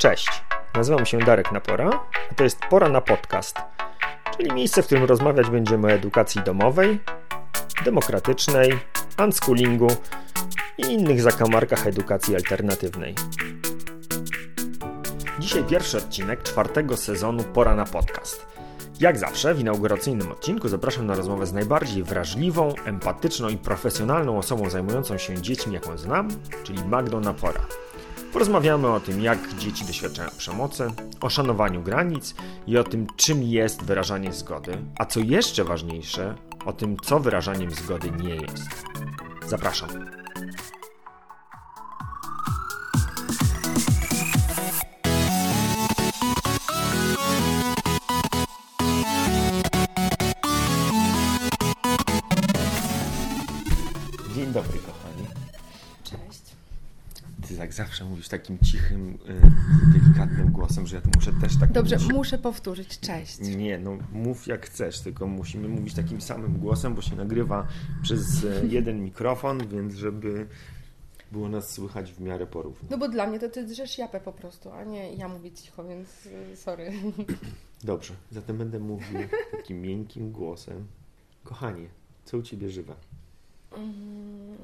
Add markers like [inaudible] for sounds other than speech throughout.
Cześć, nazywam się Darek Napora, a to jest Pora na Podcast, czyli miejsce, w którym rozmawiać będziemy o edukacji domowej, demokratycznej, unschoolingu i innych zakamarkach edukacji alternatywnej. Dzisiaj pierwszy odcinek czwartego sezonu Pora na Podcast. Jak zawsze w inauguracyjnym odcinku zapraszam na rozmowę z najbardziej wrażliwą, empatyczną i profesjonalną osobą zajmującą się dziećmi, jaką znam, czyli Magdą Napora. Porozmawiamy o tym, jak dzieci doświadczają przemocy, o szanowaniu granic i o tym, czym jest wyrażanie zgody, a co jeszcze ważniejsze, o tym, co wyrażaniem zgody nie jest. Zapraszam. Zawsze mówisz takim cichym, y, delikatnym głosem, że ja tu muszę też tak Dobrze, mówić. muszę powtórzyć. Cześć. Nie, no mów jak chcesz, tylko musimy mówić takim samym głosem, bo się nagrywa przez e, jeden mikrofon, więc żeby było nas słychać w miarę porówno. No bo dla mnie to ty drzesz japę po prostu, a nie ja mówię cicho, więc y, sorry. [clears throat] Dobrze, zatem będę mówił takim miękkim głosem. Kochanie, co u Ciebie żywe? Mm,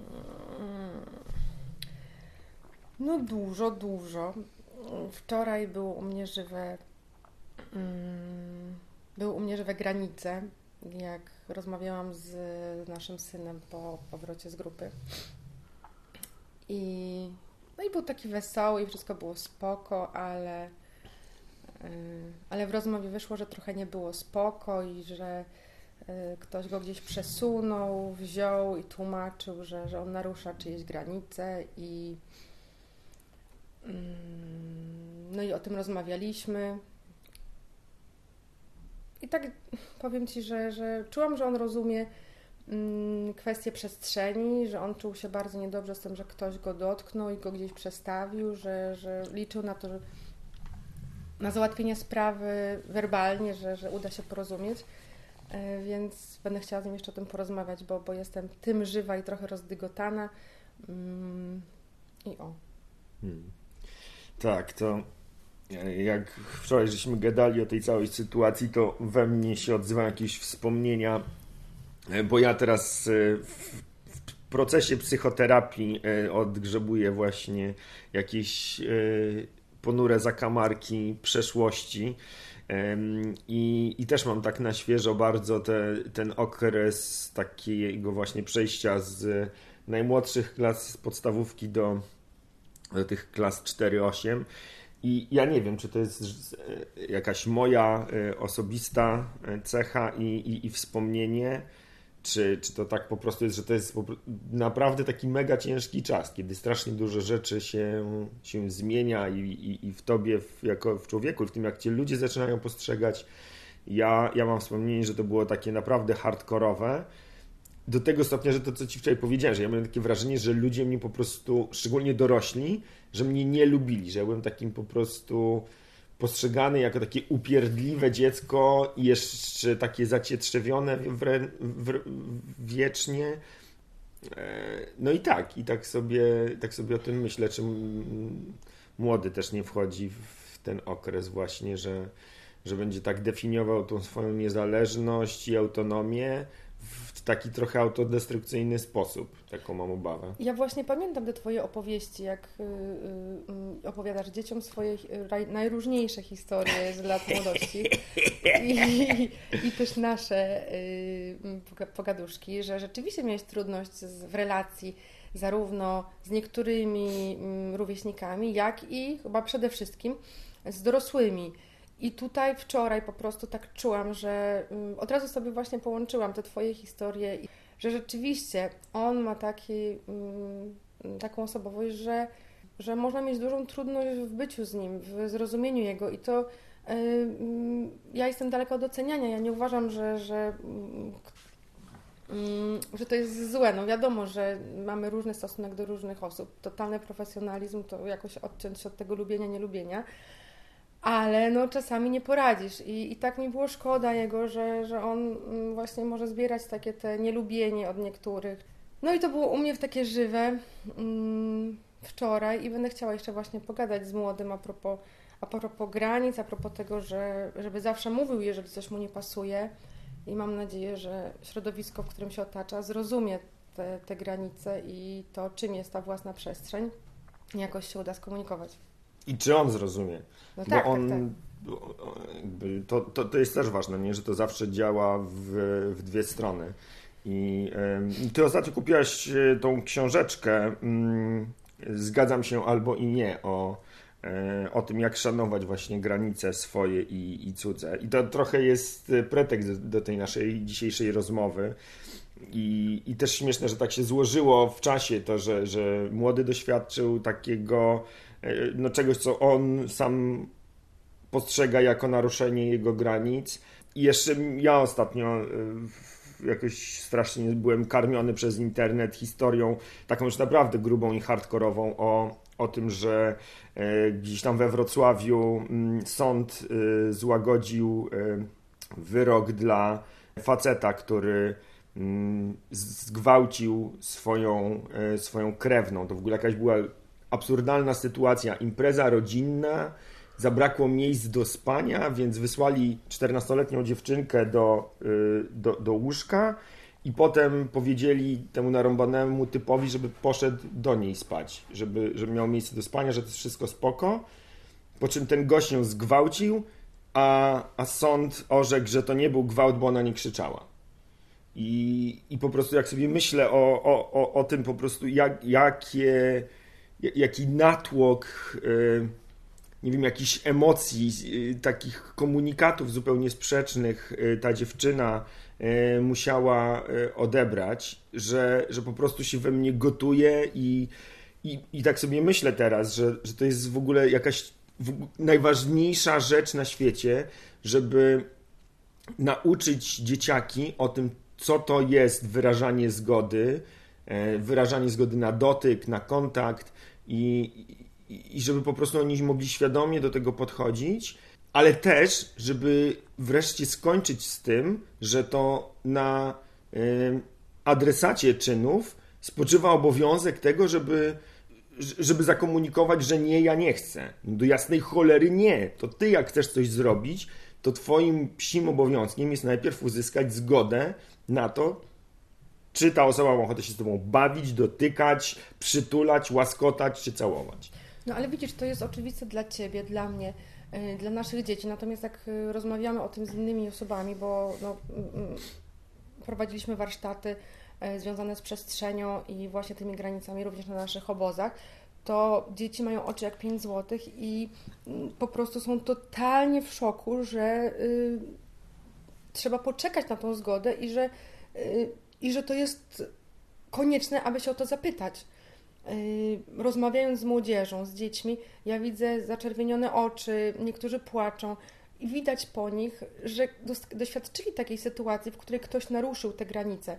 No dużo, dużo. Wczoraj było u mnie żywe były u mnie żywe granice, jak rozmawiałam z naszym synem po powrocie z grupy. I no i był taki wesoły i wszystko było spoko, ale y, ale w rozmowie wyszło, że trochę nie było spoko i że y, ktoś go gdzieś przesunął, wziął i tłumaczył, że, że on narusza czyjeś granice i no i o tym rozmawialiśmy. I tak powiem Ci, że, że czułam, że on rozumie mm, kwestię przestrzeni, że on czuł się bardzo niedobrze z tym, że ktoś go dotknął i go gdzieś przestawił, że, że liczył na to, że na załatwienie sprawy werbalnie, że, że uda się porozumieć. E, Więc będę chciała z nim jeszcze o tym porozmawiać, bo, bo jestem tym żywa i trochę rozdygotana. Mm, I o. Hmm. Tak, to e, jak wczoraj żeśmy gadali o tej całej sytuacji, to we mnie się odzywają jakieś wspomnienia, e, bo ja teraz e, w, procesie psychoterapii odgrzebuję właśnie jakieś ponure zakamarki przeszłości. I, I też mam tak na świeżo bardzo te, ten okres takiego właśnie przejścia z najmłodszych klas podstawówki do, do tych klas 4-8. I ja nie wiem, czy to jest jakaś moja e, osobista e, cecha i, i, i wspomnienie, czy, czy to tak po prostu jest, że to jest naprawdę taki mega ciężki czas, kiedy strasznie dużo rzeczy się, się zmienia i, i, i w tobie, w, jako w człowieku, i w tym jak cię ludzie zaczynają postrzegać. Ja, ja mam wspomnienie, że to było takie naprawdę hardkorowe. Do tego stopnia, że to, co ci wczoraj powiedziałem, że ja miałem takie wrażenie, że ludzie mnie po prostu, szczególnie dorośli, że mnie nie lubili, że ja byłem takim po prostu postrzegany jako takie upierdliwe dziecko i jeszcze takie zacietrzewione wiecznie. E, No i tak, i tak sobie, tak sobie o tym myślę, czy młody też nie wchodzi w ten okres właśnie, że, że będzie tak definiował tą swoją niezależność i autonomię w taki trochę autodestrukcyjny sposób. Taką mam obawę. Ja właśnie pamiętam te Twoje opowieści, jak y, y, opowiadasz dzieciom swoje najróżniejsze historie z lat [laughs] młodości i, i też nasze y, poga- pogaduszki, że rzeczywiście miałeś trudność z, w relacji zarówno z niektórymi mm, rówieśnikami, jak i chyba przede wszystkim z dorosłymi. I tutaj wczoraj po prostu tak czułam, że mm, od razu sobie właśnie połączyłam te Twoje historie, że rzeczywiście on ma taki, mm, taką osobowość, że, że można mieć dużą trudność w byciu z nim, w zrozumieniu jego i to y, mm, ja jestem daleka od oceniania. Ja nie uważam, że, że, że to jest złe. No wiadomo, że mamy różny stosunek do różnych osób. Totalny profesjonalizm to jakoś odciąć się od tego lubienia, nielubienia. Ale no czasami nie poradzisz I, i tak mi było szkoda jego, że, że on mm, właśnie może zbierać takie te nielubienie od niektórych. No i to było u mnie w takie żywe. Mm, wczoraj i będę chciała jeszcze właśnie pogadać z młodym a propos, a propos granic, a propos tego, że, żeby zawsze mówił, jeżeli coś mu nie pasuje. I mam nadzieję, że środowisko, w którym się otacza, zrozumie te, te granice i to, czym jest ta własna przestrzeń, jakoś się uda skomunikować. I czy on zrozumie? No tak, Bo on, tak, tak. To, to, to jest też ważne, nie? że to zawsze działa w, w dwie strony. I y, ty ostatnio kupiłaś e, tą książeczkę y, Zgadzam się albo i nie o, y, o tym, jak szanować właśnie granice swoje i, i cudze. I to trochę jest pretekst do, do tej naszej dzisiejszej rozmowy. I, I też śmieszne, że tak się złożyło w czasie to, że, że młody doświadczył takiego no, czegoś, co on sam postrzega jako naruszenie jego granic. I jeszcze ja ostatnio jakoś strasznie byłem karmiony przez internet historią taką już naprawdę grubą i hardkorową o, o tym, że e, gdzieś tam we Wrocławiu mm, sąd e, złagodził e, wyrok dla faceta, który mm, zgwałcił swoją, swoją krewną. To w ogóle jakaś była absurdalna sytuacja. Impreza rodzinna, zabrakło miejsc do spania, więc wysłali 14-letnią dziewczynkę do, y, do, do łóżka i potem powiedzieli temu narąbanemu typowi, żeby poszedł do niej spać, żeby, żeby miał miejsce do spania, że to jest wszystko spoko. Po czym ten gość ją zgwałcił, a, a sąd orzekł, że to nie był gwałt, bo ona nie krzyczała. I, i po prostu jak sobie myślę o, o, o, o tym po prostu, jak, jakie, jaki natłok... Yy, nie wiem, jakichś emocji, y, takich komunikatów zupełnie sprzecznych y, ta dziewczyna musiała odebrać, że, że po prostu się we mnie gotuje i, i, i tak sobie myślę teraz, że, że to jest w ogóle jakaś najważniejsza rzecz na świecie, żeby nauczyć dzieciaki o tym, co to jest wyrażanie zgody, wyrażanie zgody na dotyk, na kontakt i, i żeby po prostu oni mogli świadomie do tego podchodzić, ale też, żeby wreszcie skończyć z tym, że to na y, adresacie czynów spoczywa obowiązek tego, żeby, żeby zakomunikować, że nie, ja nie chcę. Do jasnej cholery nie. To ty, jak chcesz coś zrobić, to twoim psim obowiązkiem jest najpierw uzyskać zgodę na to, czy ta osoba ma ochotę się z tobą bawić, dotykać, przytulać, łaskotać czy całować. No ale widzisz, to jest oczywiste dla Ciebie, dla mnie, y, dla naszych dzieci. Natomiast jak y, rozmawiamy o tym z innymi osobami, bo no, mm, mm, prowadziliśmy warsztaty y, związane z przestrzenią i właśnie tymi granicami również na naszych obozach, to dzieci mają oczy jak 5 zł i mm, po prostu są totalnie w szoku, że y, trzeba poczekać na tą zgodę i że, y, i że to jest konieczne, aby się o to zapytać. Yy, rozmawiając z młodzieżą, z dziećmi, ja widzę zaczerwienione oczy, niektórzy płaczą i widać po nich, że doświadczyli takiej sytuacji, w której ktoś naruszył te granice.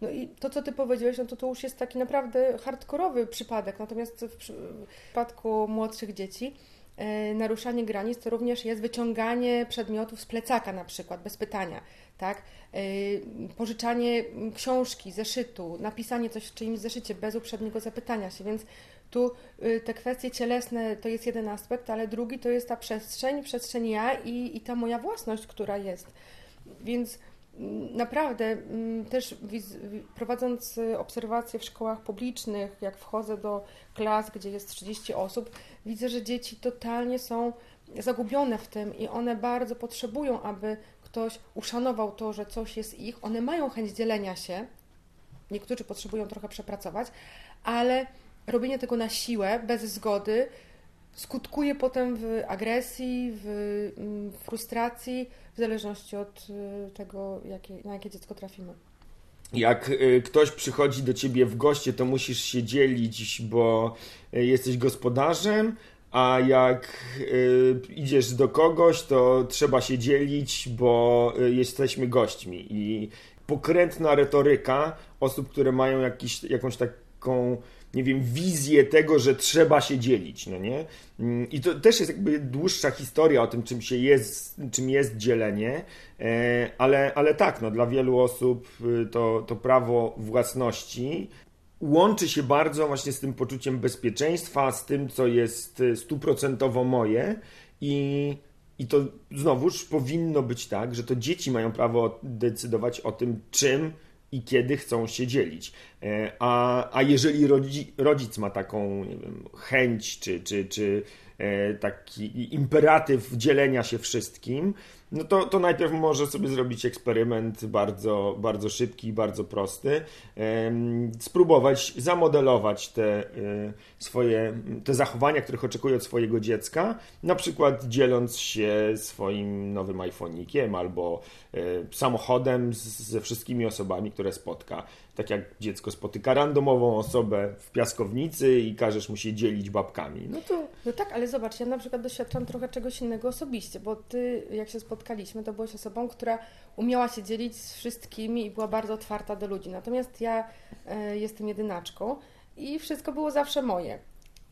No i to, co ty powiedziałeś, no to to już jest taki naprawdę hardkorowy przypadek. Natomiast w przypadku młodszych dzieci yy, naruszanie granic to również jest wyciąganie przedmiotów z plecaka na przykład, bez pytania tak? Y, pożyczanie książki, zeszytu, napisanie coś w czyimś zeszycie bez uprzedniego zapytania się, więc tu y, te kwestie cielesne to jest jeden aspekt, ale drugi to jest ta przestrzeń, przestrzeń ja i, i ta moja własność, która jest. Więc mm, naprawdę mm, też prowadząc y, obserwacje w szkołach publicznych, jak wchodzę do klas, gdzie jest 30 osób, widzę, że dzieci totalnie są zagubione w tym i one bardzo potrzebują, aby ktoś uszanował to, że coś jest ich, one mają chęć dzielenia się, niektórzy potrzebują trochę przepracować, ale robienie tego na siłę, bez zgody, skutkuje potem w agresji, w mm, frustracji, w zależności od y, tego, jakie, na jakie dziecko trafimy. Jak y, ktoś przychodzi do ciebie w goście, to musisz się dzielić, bo y, jesteś gospodarzem, a jak y, idziesz do kogoś, to trzeba się dzielić, bo y, jesteśmy gośćmi. I pokrętna retoryka osób, które mają jakiś, jakąś taką nie wiem, wizję tego, że trzeba się dzielić, no nie? Mm, I to też jest jakby dłuższa historia o tym, czym się jest, czym jest dzielenie, e, ale, ale tak, no dla wielu osób y, to, to prawo własności łączy się bardzo właśnie z tym poczuciem bezpieczeństwa, z tym, co jest y, stuprocentowo moje i, i to znowuż powinno być tak, że to dzieci mają prawo decydować o tym, czym i kiedy chcą się dzielić. E, a, a jeżeli rodzi, rodzic ma taką wiem, chęć czy, czy, czy e, taki imperatyw dzielenia się wszystkim, no to, to najpierw może sobie zrobić eksperyment bardzo, bardzo szybki, bardzo prosty, spróbować zamodelować te e, swoje, te zachowania, których oczekuje od swojego dziecka, na przykład dzieląc się swoim nowym iPhone'ikiem albo e, samochodem ze wszystkimi osobami, które spotka tak jak dziecko spotyka randomową osobę w piaskownicy i każesz mu się dzielić babkami. No to... No tak, ale zobacz, ja na przykład doświadczam trochę czegoś innego osobiście, bo ty, jak się spotkaliśmy, to byłaś osobą, która umiała się dzielić z wszystkimi i była bardzo otwarta do ludzi. Natomiast ja e, jestem jedynaczką i wszystko było zawsze moje.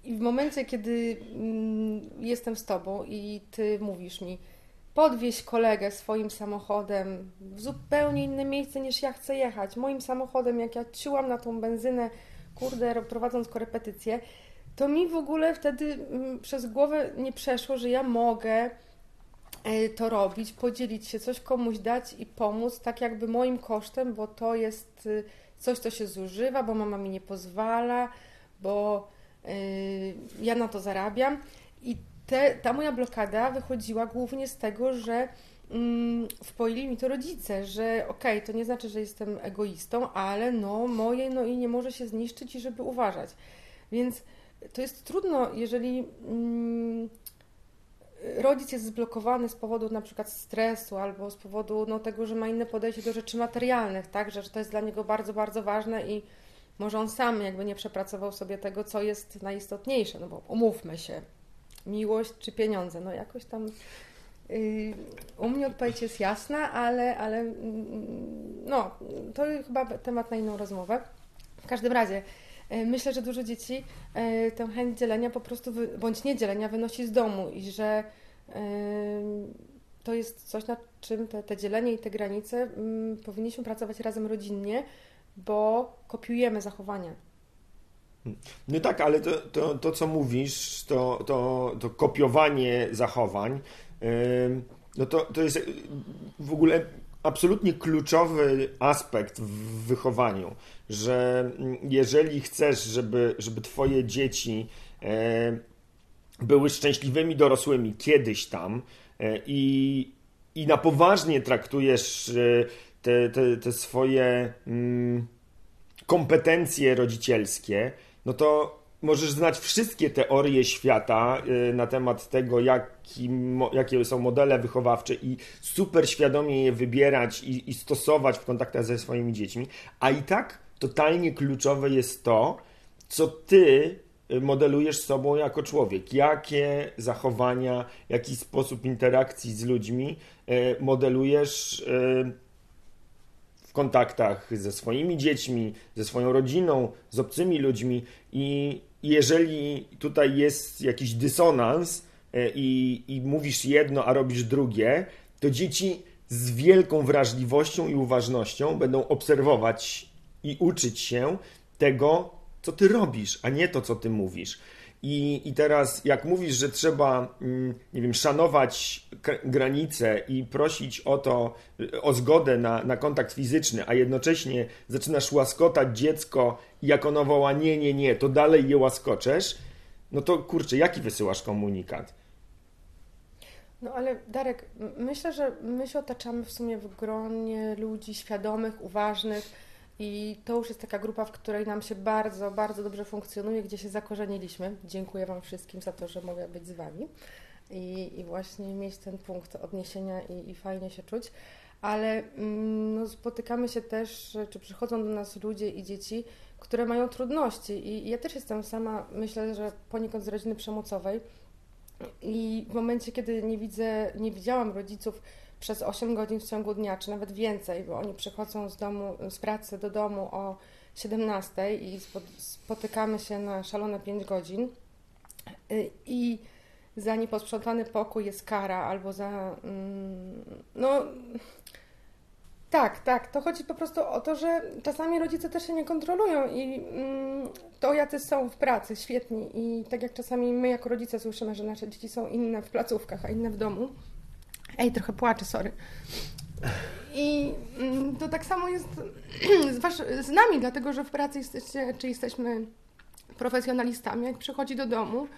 I w momencie, kiedy mm, jestem z tobą i ty mówisz mi, podwieźć kolegę swoim samochodem w zupełnie inne miejsce niż ja chcę jechać. Moim samochodem, jak ja ciułam na tą benzynę, kurde, prowadząc korepetycję, to mi w ogóle wtedy mm, przez głowę nie przeszło, że ja mogę e, to robić, podzielić się, coś komuś dać i pomóc, tak jakby moim kosztem, bo to jest y, coś, co się zużywa, bo mama mi nie pozwala, bo y, ja na to zarabiam. I te, ta moja blokada wychodziła głównie z tego, że mm, wpoili mi to rodzice, że okej, okay, to nie znaczy, że jestem egoistą, ale no moje no i nie może się zniszczyć i żeby uważać. Więc to jest trudno, jeżeli mm, rodzic jest zblokowany z powodu na przykład stresu albo z powodu no, tego, że ma inne podejście do rzeczy materialnych, tak, że, że to jest dla niego bardzo, bardzo ważne i może on sam jakby nie przepracował sobie tego, co jest najistotniejsze, no bo umówmy się, miłość czy pieniądze. No jakoś tam yy, u mnie odpowiedź jest jasna, ale, ale yy, no, to chyba temat na inną rozmowę. W każdym razie yy, myślę, że dużo dzieci yy, tę chęć dzielenia po prostu, bądź nie dzielenia wynosi z domu i że to jest coś, nad czym te, te dzielenie i te granice mm, powinniśmy pracować razem rodzinnie, bo kopiujemy zachowania no tak, ale to, to, to co mówisz, to, to, to kopiowanie zachowań, no to, to jest w ogóle absolutnie kluczowy aspekt w wychowaniu, że jeżeli chcesz, żeby, żeby twoje dzieci były szczęśliwymi dorosłymi kiedyś tam e, i, i na poważnie traktujesz e, te, te, te swoje mm, kompetencje rodzicielskie, no to możesz znać wszystkie teorie świata y, na temat tego, jaki, jakie są modele wychowawcze i super świadomie je wybierać i, i stosować w kontaktach ze swoimi dziećmi, a i tak totalnie kluczowe jest to, co ty y, modelujesz sobą jako człowiek. Jakie zachowania, jaki sposób interakcji z ludźmi y, modelujesz kontaktach ze swoimi dziećmi, ze swoją rodziną, z obcymi ludźmi i jeżeli tutaj jest jakiś dysonans e, i, i mówisz jedno, a robisz drugie, to dzieci z wielką wrażliwością i uważnością będą obserwować i uczyć się tego, co ty robisz, a nie to, co ty mówisz. I, I teraz, jak mówisz, że trzeba, mm, nie wiem, szanować granice i prosić o to, o zgodę na, na kontakt fizyczny, a jednocześnie zaczynasz łaskotać dziecko i jak ono woła nie, nie, nie, to dalej je łaskoczesz, no to kurczę, jaki wysyłasz komunikat? No ale Darek, myślę, że my się otaczamy w sumie w gronie ludzi świadomych, uważnych, i to już jest taka grupa, w której nam się bardzo, bardzo dobrze funkcjonuje, gdzie się zakorzeniliśmy. Dziękuję Wam wszystkim za to, że mogę być z Wami i, i właśnie mieć ten punkt odniesienia i, i fajnie się czuć. Ale mm, no, spotykamy się też, czy przychodzą do nas ludzie i dzieci, które mają trudności. I ja też jestem sama, myślę, że poniekąd z rodziny przemocowej. I w momencie, kiedy nie widzę, nie widziałam rodziców, przez 8 godzin w ciągu dnia, czy nawet więcej, bo oni przychodzą z domu, z pracy do domu o 17 i spotykamy się na szalone 5 godzin. Y, I za nieposprzątany pokój jest kara, albo za. Mm, no. Tak, tak. To chodzi po prostu o to, że czasami rodzice też się nie kontrolują i mm, to jacy są w pracy, świetni. I tak jak czasami my jako rodzice słyszymy, że nasze dzieci są inne w placówkach, a inne w domu. Ej, trochę płaczę, sorry. I mm, to tak samo jest [clears throat] z, z nami, dlatego że w pracy jesteście, czy jesteśmy profesjonalistami, jak przychodzi do domu,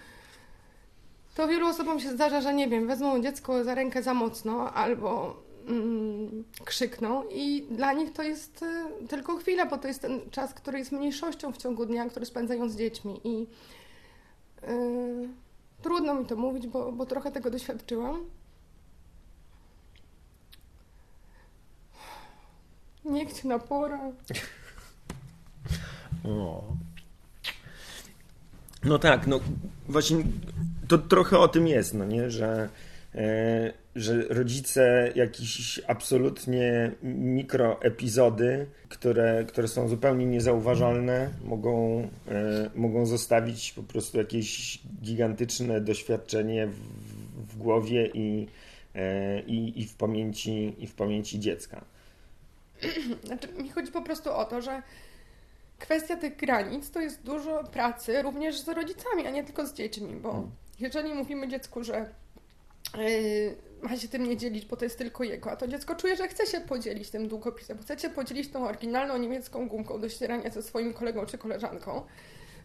to wielu osobom się zdarza, że nie wiem, wezmą dziecko za rękę za mocno albo mm, krzykną i dla nich to jest y, tylko chwila, bo to jest ten czas, który jest mniejszością w ciągu dnia, który spędzają z dziećmi i y, trudno mi to mówić, bo, bo trochę tego doświadczyłam. Niech ci napora. O. No tak, no właśnie to trochę o tym jest, no nie, że, e, że rodzice jakieś absolutnie mikroepizody, które, które są zupełnie niezauważalne, mogą, e, mogą zostawić po prostu jakieś gigantyczne doświadczenie w, w głowie i, e, i, i, w pamięci, i w pamięci dziecka. [clears throat] Znaczy, mi chodzi po prostu o to, że kwestia tych granic to jest dużo pracy również z rodzicami, a nie tylko z dziećmi, bo hmm. jeżeli mówimy dziecku, że yy, ma się tym nie dzielić, bo to jest tylko jego, a to dziecko czuje, że chce się podzielić tym długopisem, chce się podzielić tą oryginalną niemiecką gumką do ścierania ze swoim kolegą czy koleżanką,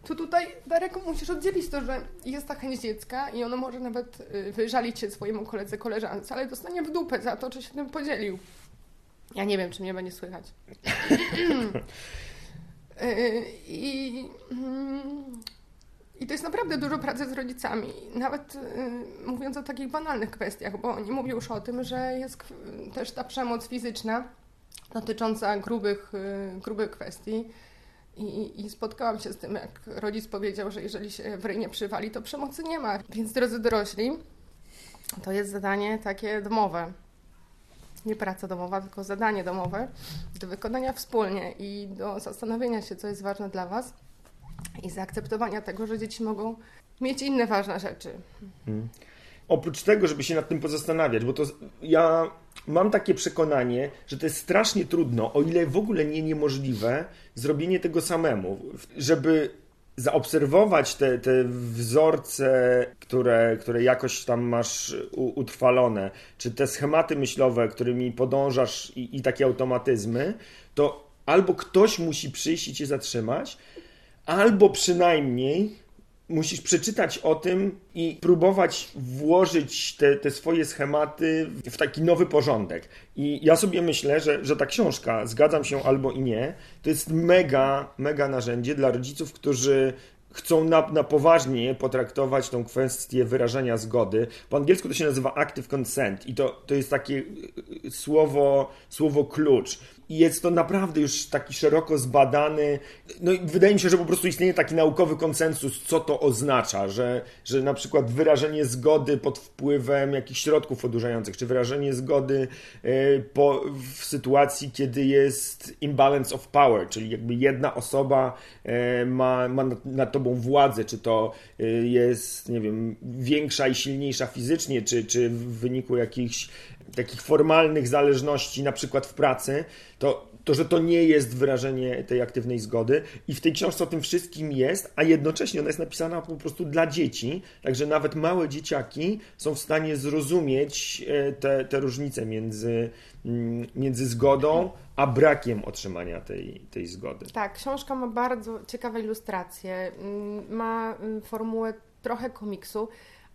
to tutaj, Darek, musisz oddzielić to, że jest ta chęć dziecka i ono może nawet y, wyżalić się swojemu koledze, koleżance, ale dostanie w dupę za to, czy się tym podzielił. Ja nie wiem, czy mnie będzie słychać. [laughs] Y, I, mm, I to jest naprawdę dużo pracy z rodzicami. Nawet y, mówiąc o takich banalnych kwestiach, bo nie mówię już o tym, że jest też ta przemoc fizyczna dotycząca grubych, y, grubych kwestii. I, I, spotkałam się z tym, jak rodzic powiedział, że jeżeli się w rynie przywali, to przemocy nie ma. Więc drodzy dorośli, to jest zadanie takie domowe nie praca domowa, tylko zadanie domowe do wykonania wspólnie i do zastanowienia się, co jest ważne dla Was i zaakceptowania tego, że dzieci mogą mieć inne ważne rzeczy. Hmm. Oprócz tego, żeby się nad tym pozastanawiać, bo to ja mam takie przekonanie, że to jest strasznie trudno, o ile w ogóle nie niemożliwe, zrobienie tego samemu, żeby zaobserwować te, te wzorce, które, które jakoś tam masz utrwalone, czy te schematy myślowe, którymi podążasz i, i takie automatyzmy, to albo ktoś musi przyjść i cię zatrzymać, albo przynajmniej musisz przeczytać o tym i próbować włożyć te, te swoje schematy w taki nowy porządek. I ja sobie myślę, że, że ta książka, zgadzam się albo i nie, to jest mega, mega narzędzie dla rodziców, którzy chcą na, na poważnie potraktować tą kwestię wyrażania zgody. Po angielsku to się nazywa active consent i to, to jest takie słowo, słowo klucz i jest to naprawdę już taki szeroko zbadany. No i wydaje mi się, że po prostu istnieje taki naukowy konsensus, co to oznacza, że, że na przykład wyrażenie zgody pod wpływem jakichś środków odurzających, czy wyrażenie zgody e, po, w sytuacji, kiedy jest imbalance of power, czyli jakby jedna osoba e, ma, ma nad tobą władzę, czy to e, jest, nie wiem, większa i silniejsza fizycznie, czy, czy w wyniku jakichś takich formalnych zależności, na przykład w pracy, to, to, że to nie jest wyrażenie tej aktywnej zgody. I w tej książce o tym wszystkim jest, a jednocześnie ona jest napisana po prostu dla dzieci, także nawet małe dzieciaki są w stanie zrozumieć e, te, te różnice między, mm, między zgodą a brakiem otrzymania tej, tej zgody. Tak, książka ma bardzo ciekawe ilustracje, mm, ma mm, formułę trochę komiksu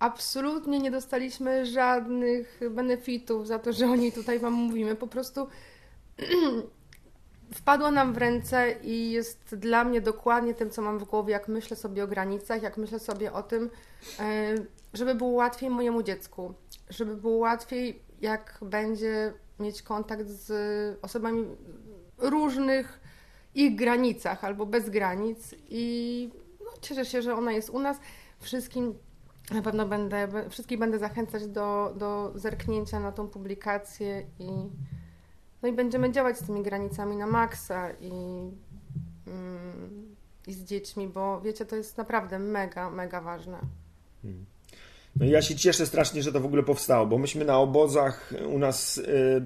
absolutnie nie dostaliśmy żadnych benefitów za to, że o niej tutaj Wam mówimy. Po prostu [clears throat] wpadła nam w ręce i jest dla mnie dokładnie tym, co mam w głowie, jak myślę sobie o granicach, jak myślę sobie o tym, e, żeby było łatwiej mojemu dziecku, żeby było łatwiej, jak będzie mieć kontakt z osobami różnych ich granicach albo bez granic i no, cieszę się, że ona jest u nas. Wszystkim na pewno będę, wszystkich będę zachęcać do, do zerknięcia na tą publikację i, no i będziemy działać z tymi granicami na maksa i, mm, i z dziećmi, bo wiecie, to jest naprawdę mega, mega ważne. Hmm. No ja się cieszę strasznie, że to w ogóle powstało, bo myśmy na obozach u nas y,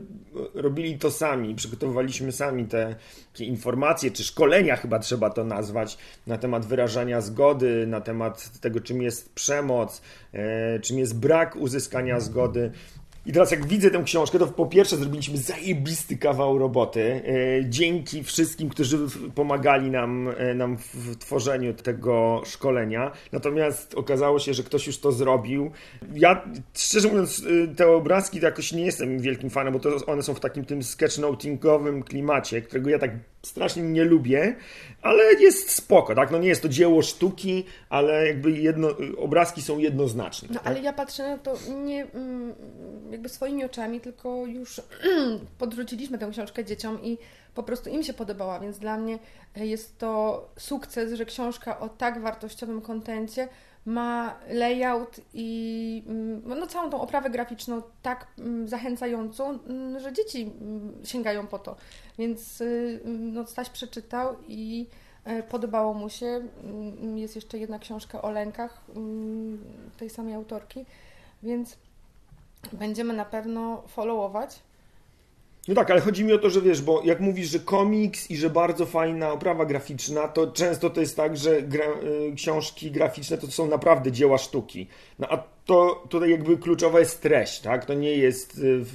robili to sami, przygotowywaliśmy sami te informacje, czy szkolenia chyba trzeba to nazwać, na temat wyrażania zgody, na temat tego, czym jest przemoc, y, czym jest brak uzyskania zgody. I teraz jak widzę tę książkę, to po pierwsze zrobiliśmy zajebisty kawał roboty. E, dzięki wszystkim, którzy pomagali nam, e, nam w tworzeniu tego szkolenia. Natomiast okazało się, że ktoś już to zrobił. Ja, szczerze mówiąc, e, te obrazki to jakoś nie jestem wielkim fanem, bo to one są w takim tym sketchnotingowym klimacie, którego ja tak strasznie nie lubię, ale jest spoko, tak? No nie jest to dzieło sztuki, ale jakby jedno, obrazki są jednoznaczne. No tak? ale ja patrzę na to nie mm, jakby swoimi oczami, tylko już [clears throat] podrzuciliśmy tę książkę dzieciom i po prostu im się podobała, więc dla mnie jest to sukces, że książka o tak wartościowym kontencie ma layout i mm, no, całą tą oprawę graficzną tak mm, zachęcającą, mm, że dzieci sięgają po to. Więc y, no, Staś przeczytał i e, podobało mu się. Jest jeszcze jedna książka o lękach tej samej autorki, więc będziemy na pewno followować. No tak, ale chodzi mi o to, że wiesz, bo jak mówisz, że komiks i że bardzo fajna oprawa graficzna, to często to jest tak, że gra, y, książki graficzne to są naprawdę dzieła sztuki. No a to tutaj jakby kluczowa jest treść, tak? To nie jest y, w,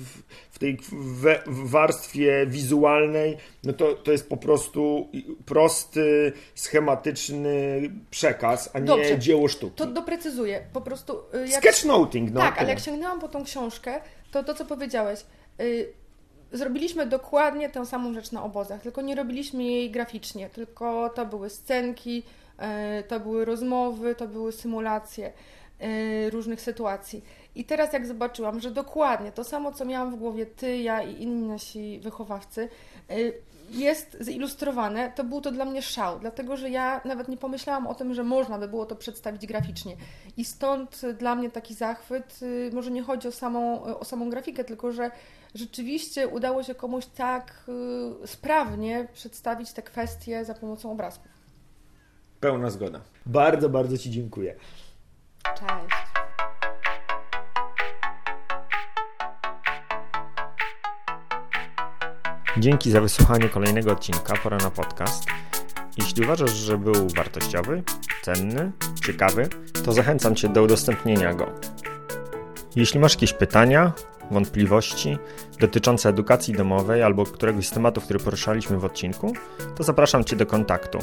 w tej w, w warstwie wizualnej, no to, to jest po prostu prosty, schematyczny przekaz, a nie Dobrze, dzieło sztuki. To doprecyzuję, po prostu... Y, jak... Sketchnoting, no. Tak, ale jak sięgnęłam po tą książkę, to to, co powiedziałeś... Y zrobiliśmy dokładnie tę samą rzecz na obozach, tylko nie robiliśmy jej graficznie, tylko to były scenki, e, to były rozmowy, to były symulacje e, różnych sytuacji. I teraz jak zobaczyłam, że dokładnie to samo, co miałam w głowie ty, ja i inni nasi wychowawcy, e, jest zilustrowane, to był to dla mnie szał, dlatego że ja nawet nie pomyślałam o tym, że można by było to przedstawić graficznie. I stąd dla mnie taki zachwyt, może nie chodzi o samą, o samą grafikę, tylko że rzeczywiście udało się komuś tak y, sprawnie przedstawić te kwestie za pomocą obrazków. Pełna zgoda. Bardzo, bardzo Ci dziękuję. Cześć. Dzięki za wysłuchanie kolejnego odcinka Pora na podcast. Jeśli uważasz, że był wartościowy, cenny, ciekawy, to zachęcam Cię do udostępnienia go. Jeśli masz jakieś pytania, wątpliwości dotyczące edukacji domowej albo któregoś z tematów, który poruszaliśmy w odcinku, to zapraszam Cię do kontaktu.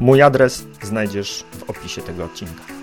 Mój adres znajdziesz w opisie tego odcinka.